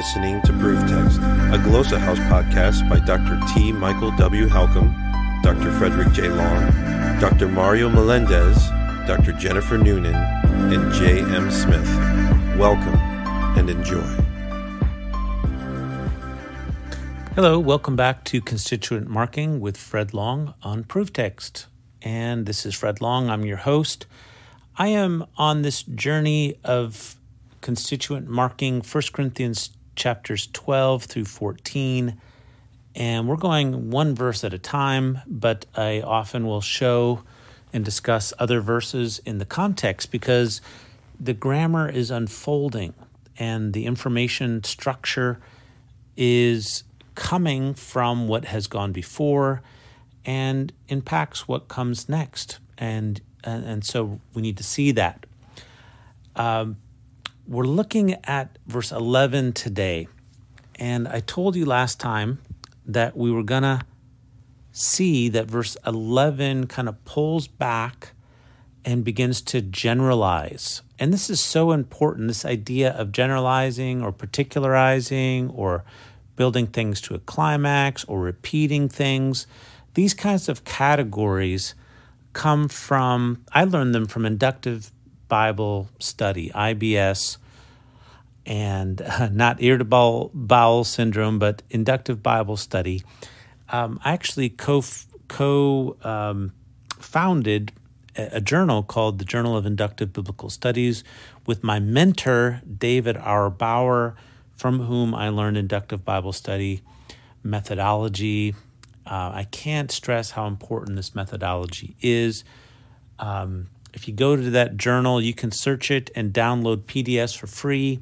listening to Proof Text, a Glossa House podcast by Dr. T. Michael W. Halcomb, Dr. Fredrick J. Long, Dr. Mario Melendez, Dr. Jennifer Noonan, and J. M. Smith. Welcome and enjoy. Hello, welcome back to Constituent Marking with Fred Long on Proof Text. And this is Fred Long, I'm your host. I am on this journey of constituent marking 1 Corinthians chapters 12 through 14 and we're going one verse at a time but I often will show and discuss other verses in the context because the grammar is unfolding and the information structure is coming from what has gone before and impacts what comes next. And and, and so we need to see that. Um, we're looking at verse 11 today. And I told you last time that we were going to see that verse 11 kind of pulls back and begins to generalize. And this is so important this idea of generalizing or particularizing or building things to a climax or repeating things. These kinds of categories come from, I learned them from inductive Bible study, IBS, and uh, not irritable bowel syndrome, but inductive Bible study. Um, I actually co co um, founded a, a journal called the Journal of Inductive Biblical Studies with my mentor David R. Bauer, from whom I learned inductive Bible study methodology. Uh, I can't stress how important this methodology is. Um, if you go to that journal, you can search it and download PDFs for free.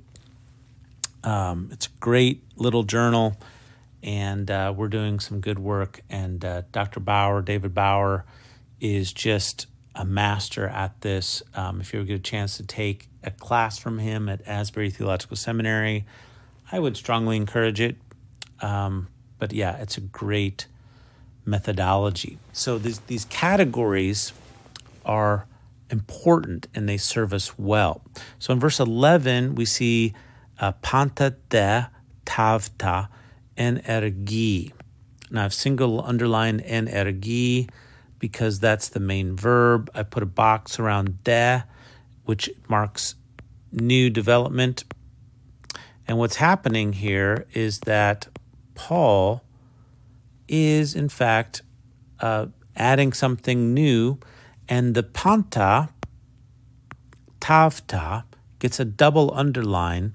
Um, it's a great little journal, and uh, we're doing some good work. And uh, Dr. Bauer, David Bauer, is just a master at this. Um, if you ever get a chance to take a class from him at Asbury Theological Seminary, I would strongly encourage it. Um, but yeah, it's a great methodology. So these these categories are important and they serve us well. So in verse 11, we see uh, panta de tavta energi. Now I've single underlined energi because that's the main verb. I put a box around de, which marks new development. And what's happening here is that Paul is, in fact, uh, adding something new and the panta, tavta, gets a double underline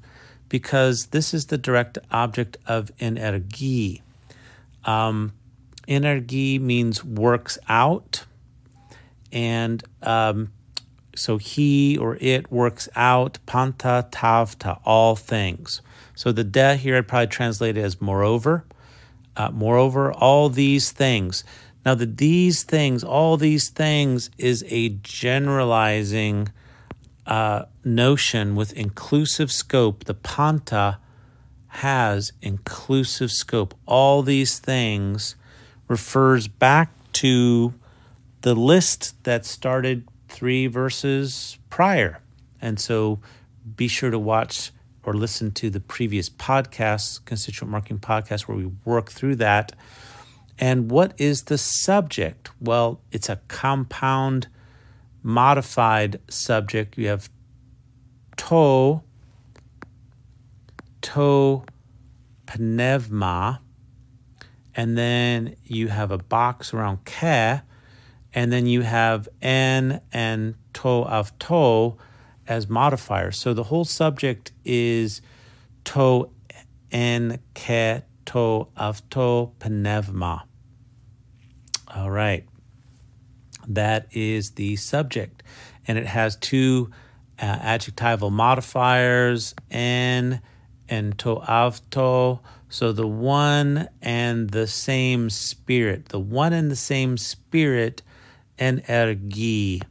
because this is the direct object of energi. Um, energi means works out, and um, so he or it works out panta tavta all things. So the de here I'd probably translate it as moreover. Uh, moreover, all these things. Now, the these things, all these things, is a generalizing uh, notion with inclusive scope. The Panta has inclusive scope. All these things refers back to the list that started three verses prior. And so be sure to watch or listen to the previous podcasts, Constituent Marking Podcast, where we work through that and what is the subject? Well, it's a compound modified subject. You have to, to pneuma, and then you have a box around ke, and then you have n and to of to as modifiers. So the whole subject is to n ke to avto pneuma. All right. That is the subject. And it has two uh, adjectival modifiers, en and to avto. So the one and the same spirit, the one and the same spirit, energi,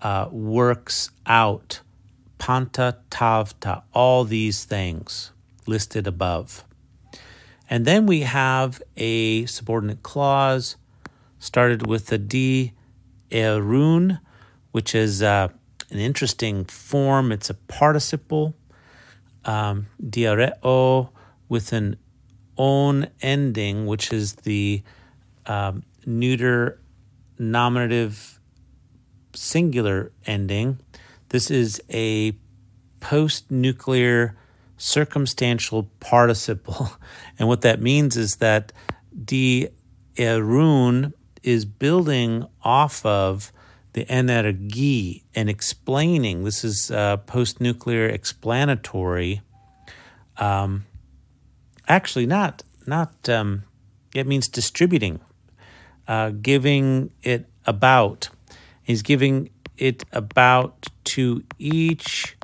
uh, works out, panta tavta, all these things listed above. And then we have a subordinate clause started with the di erun, which is uh, an interesting form. It's a participle. um, diareo with an on ending, which is the um, neuter nominative singular ending. This is a post nuclear circumstantial participle. And what that means is that die erun is building off of the energie and explaining. This is uh, post nuclear explanatory. Um, actually, not, not, um, it means distributing, uh, giving it about. He's giving it about to each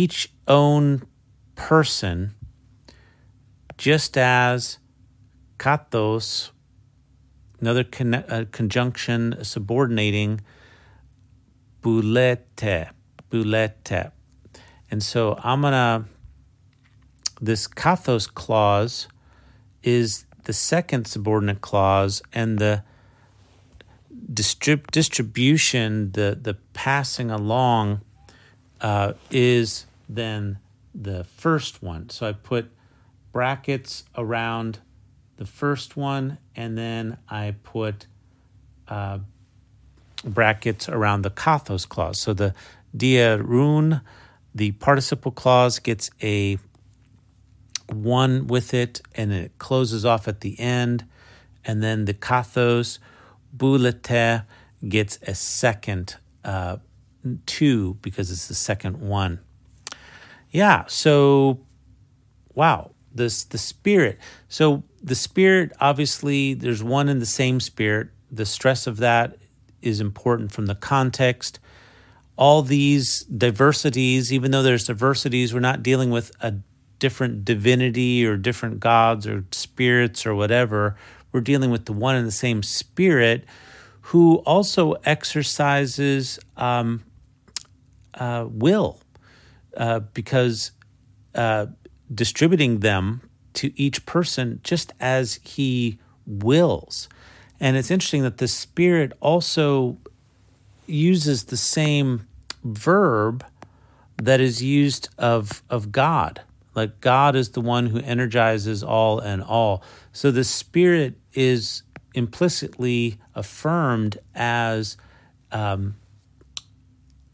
each own person just as kathos another con- uh, conjunction subordinating boulete boulete and so i'm gonna this kathos clause is the second subordinate clause and the distrib- distribution, the the passing along, uh, is then the first one. So I put brackets around the first one, and then I put uh, brackets around the kathos clause. So the dia rune, the participle clause, gets a one with it, and it closes off at the end, and then the kathos Boulete gets a second uh, two because it's the second one. Yeah, so wow, this the spirit. So the spirit, obviously, there's one in the same spirit. The stress of that is important from the context. All these diversities, even though there's diversities, we're not dealing with a different divinity or different gods or spirits or whatever we're dealing with the one and the same spirit who also exercises um, uh, will uh, because uh, distributing them to each person just as he wills. And it's interesting that the Spirit also uses the same verb that is used of, of God. Like God is the one who energizes all and all. So the Spirit is implicitly affirmed as um,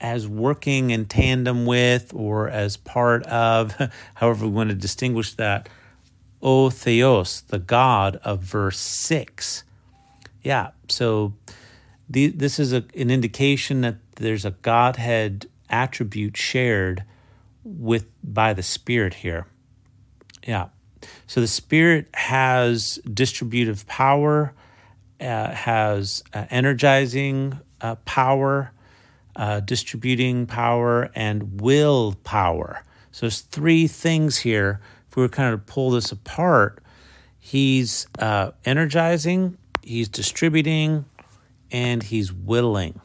as working in tandem with or as part of, however we want to distinguish that, O Theos, the God of verse 6. Yeah, so the, this is a, an indication that there's a Godhead attribute shared with by the Spirit here. Yeah. So the Spirit has distributive power, uh, has uh, energizing uh, power, uh, distributing power, and will power. So there's three things here. If we were kind of pull this apart, he's uh, energizing, he's distributing, and he's willing.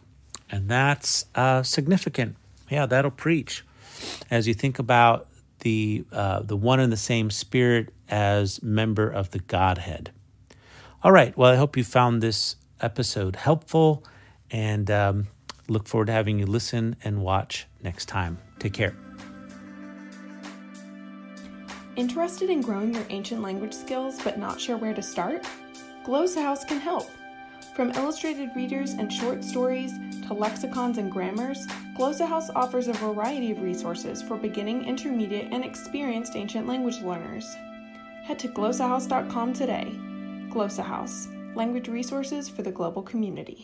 And that's uh, significant. Yeah, that'll preach. As you think about the uh, the one and the same Spirit as member of the Godhead. All right. Well, I hope you found this episode helpful, and um, look forward to having you listen and watch next time. Take care. Interested in growing your ancient language skills but not sure where to start? Glossa House can help. From illustrated readers and short stories to lexicons and grammars, Glossa House offers a variety of resources for beginning, intermediate, and experienced ancient language learners. Head to glossahouse.com today. Glossa House, language resources for the global community.